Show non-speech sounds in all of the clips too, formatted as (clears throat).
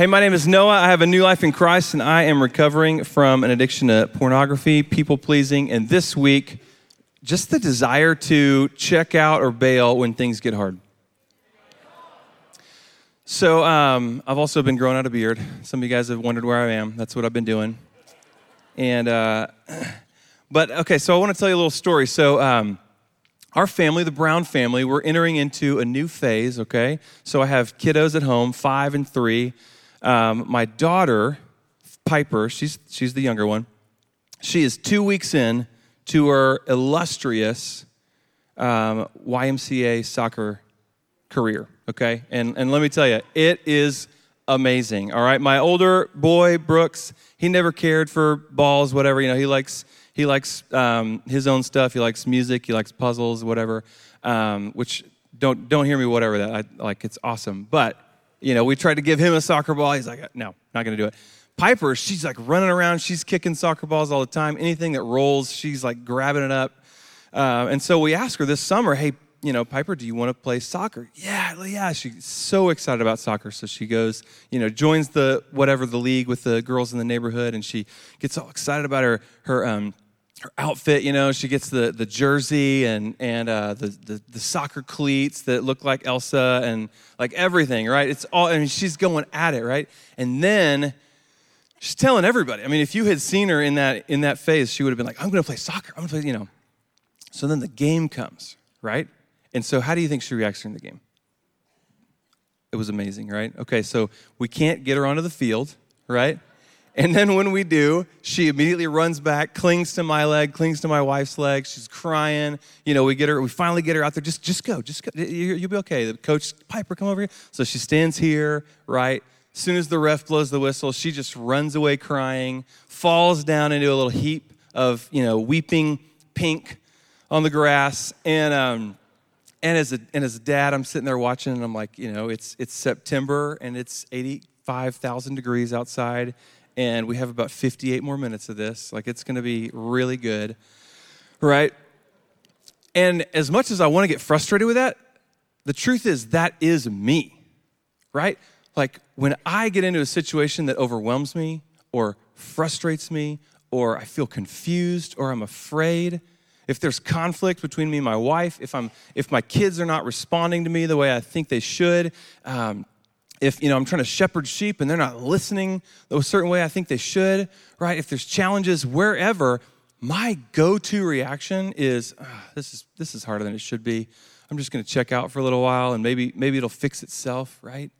Hey, my name is Noah. I have a new life in Christ, and I am recovering from an addiction to pornography, people pleasing, and this week, just the desire to check out or bail when things get hard. So, um, I've also been growing out a beard. Some of you guys have wondered where I am. That's what I've been doing. And, uh, (clears throat) but okay, so I want to tell you a little story. So, um, our family, the Brown family, we're entering into a new phase, okay? So I have kiddos at home, five and three. Um, my daughter, Piper, she's, she's the younger one, she is two weeks in to her illustrious um, YMCA soccer career, okay? And, and let me tell you, it is amazing, all right? My older boy, Brooks, he never cared for balls, whatever, you know, he likes he likes um, his own stuff. He likes music. He likes puzzles, whatever. Um, which don't don't hear me, whatever that I like. It's awesome. But you know, we tried to give him a soccer ball. He's like, no, not going to do it. Piper, she's like running around. She's kicking soccer balls all the time. Anything that rolls, she's like grabbing it up. Uh, and so we asked her this summer, hey, you know, Piper, do you want to play soccer? Yeah, yeah. She's so excited about soccer. So she goes, you know, joins the whatever the league with the girls in the neighborhood, and she gets all excited about her her um, her outfit, you know, she gets the, the jersey and, and uh, the, the, the, soccer cleats that look like Elsa and like everything, right? It's all, I mean, she's going at it, right? And then she's telling everybody. I mean, if you had seen her in that, in that phase, she would have been like, I'm going to play soccer. I'm going to play, you know. So then the game comes, right? And so how do you think she reacts during the game? It was amazing, right? Okay, so we can't get her onto the field, right? And then when we do, she immediately runs back, clings to my leg, clings to my wife's leg. She's crying. You know, we get her, we finally get her out there. Just, just go, just go. You'll be okay. The coach, Piper, come over here. So she stands here, right? As soon as the ref blows the whistle, she just runs away crying, falls down into a little heap of, you know, weeping pink on the grass. And, um, and as a, and as a dad, I'm sitting there watching, and I'm like, you know, it's, it's September and it's 85,000 degrees outside and we have about 58 more minutes of this. Like, it's going to be really good, right? And as much as I want to get frustrated with that, the truth is that is me, right? Like, when I get into a situation that overwhelms me or frustrates me or I feel confused or I'm afraid, if there's conflict between me and my wife, if I'm if my kids are not responding to me the way I think they should, um, if you know i'm trying to shepherd sheep and they're not listening a certain way i think they should right? If there's challenges wherever my go-to reaction is oh, this is this is harder than it should be. I'm just going to check out for a little while and maybe maybe it'll fix itself right?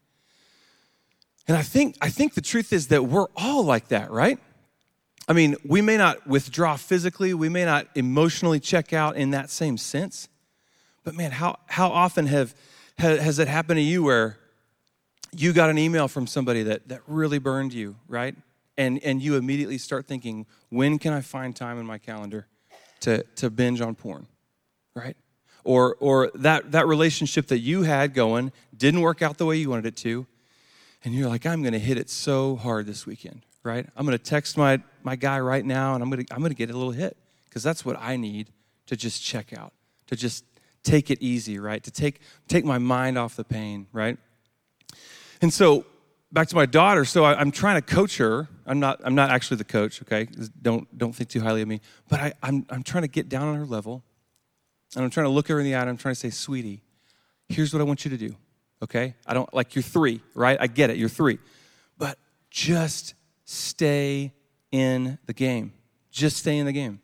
And i think i think the truth is that we're all like that right? I mean we may not withdraw physically we may not emotionally check out in that same sense but man how how often have has it happened to you where you got an email from somebody that, that really burned you, right? And, and you immediately start thinking, when can I find time in my calendar to, to binge on porn, right? Or, or that, that relationship that you had going didn't work out the way you wanted it to, and you're like, I'm gonna hit it so hard this weekend, right? I'm gonna text my, my guy right now, and I'm gonna, I'm gonna get a little hit, because that's what I need to just check out, to just take it easy, right? To take, take my mind off the pain, right? And so back to my daughter. So I, am trying to coach her. I'm not. I'm not actually the coach. Okay, don't don't think too highly of me. But I, I'm I'm trying to get down on her level, and I'm trying to look her in the eye. and I'm trying to say, sweetie, here's what I want you to do. Okay, I don't like you're three, right? I get it. You're three, but just stay in the game. Just stay in the game.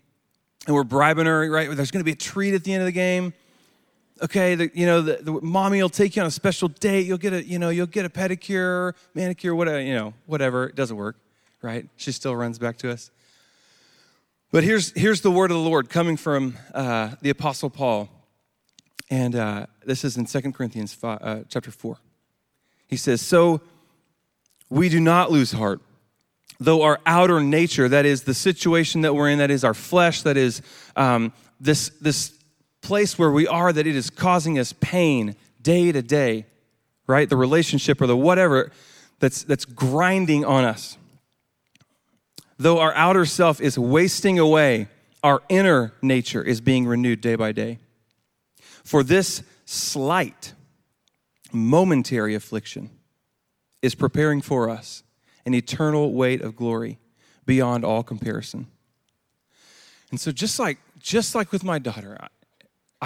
And we're bribing her, right? There's going to be a treat at the end of the game okay the, you know the, the, mommy will take you on a special date. You'll get a you know you'll get a pedicure manicure whatever you know whatever. It doesn't work right? She still runs back to us. But here's here's the word of the lord coming from uh, the apostle paul. And uh, this is in 2 corinthians 5, uh, chapter 4 he says so we do not lose heart though our outer nature that is the situation that we're in that is our flesh that is um, this this place where we are that it is causing us pain day to day, right? The relationship or the whatever that's, that's grinding on us. Though our outer self is wasting away, our inner nature is being renewed day by day. For this slight, momentary affliction is preparing for us an eternal weight of glory beyond all comparison. And so just like just like with my daughter,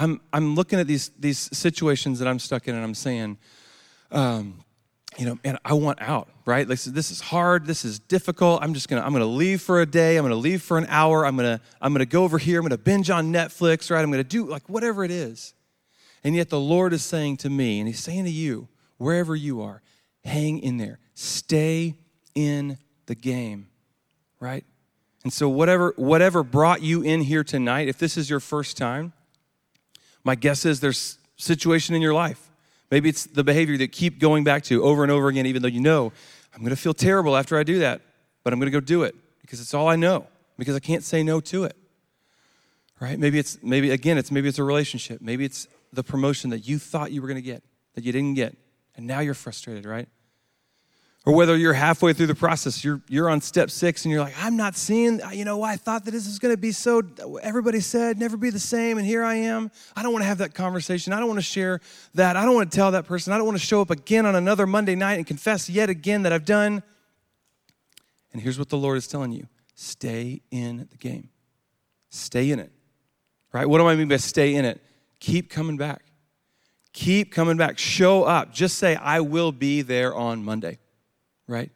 I'm I'm looking at these these situations that I'm stuck in and I'm saying, um, you know, man, I want out, right? Like this is hard, this is difficult. I'm just gonna I'm gonna leave for a day, I'm gonna leave for an hour, I'm gonna I'm gonna go over here, I'm gonna binge on Netflix, right? I'm gonna do like whatever it is. And yet the Lord is saying to me, and He's saying to you, wherever you are, hang in there. Stay in the game, right? And so whatever whatever brought you in here tonight, if this is your first time, my guess is there's situation in your life. Maybe it's the behavior that keep going back to over and over again even though you know I'm going to feel terrible after I do that, but I'm going to go do it because it's all I know because I can't say no to it. Right? Maybe it's maybe again it's maybe it's a relationship. Maybe it's the promotion that you thought you were going to get that you didn't get and now you're frustrated, right? Or whether you're halfway through the process, you're, you're on step six and you're like, I'm not seeing, uh, you know, I thought that this is going to be so, everybody said, never be the same, and here I am. I don't want to have that conversation. I don't want to share that. I don't want to tell that person. I don't want to show up again on another Monday night and confess yet again that I've done. And here's what the Lord is telling you stay in the game, stay in it. Right? What do I mean by stay in it? Keep coming back. Keep coming back. Show up. Just say, I will be there on Monday right?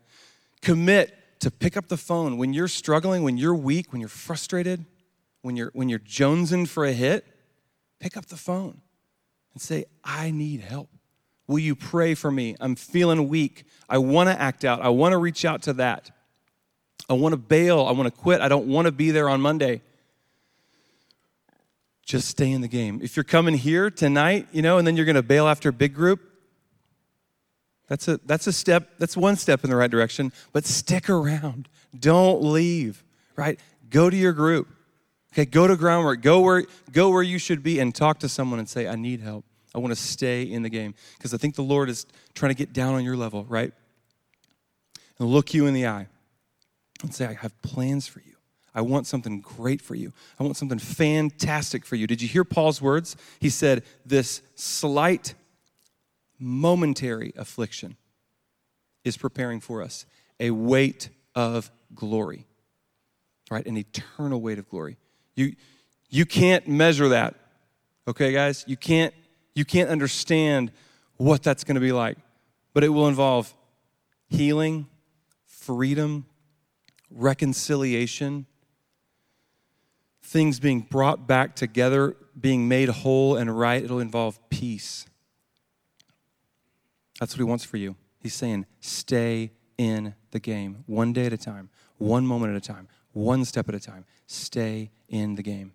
Commit to pick up the phone when you're struggling, when you're weak, when you're frustrated, when you're when you're jonesing for a hit, pick up the phone and say, "I need help. Will you pray for me? I'm feeling weak. I want to act out. I want to reach out to that. I want to bail. I want to quit. I don't want to be there on Monday." Just stay in the game. If you're coming here tonight, you know, and then you're going to bail after big group, that's a, that's a step, that's one step in the right direction, but stick around. Don't leave, right? Go to your group. Okay, go to groundwork. Go where, go where you should be and talk to someone and say, I need help. I want to stay in the game. Because I think the Lord is trying to get down on your level, right? And look you in the eye and say, I have plans for you. I want something great for you. I want something fantastic for you. Did you hear Paul's words? He said, This slight momentary affliction is preparing for us a weight of glory, right? An eternal weight of glory. You, you can't measure that, okay, guys? You can't, you can't understand what that's going to be like, but it will involve healing, freedom, reconciliation, things being brought back together, being made whole and right. It'll involve peace that's what he wants for you. He's saying, stay in the game, one day at a time, one moment at a time, one step at a time. Stay in the game.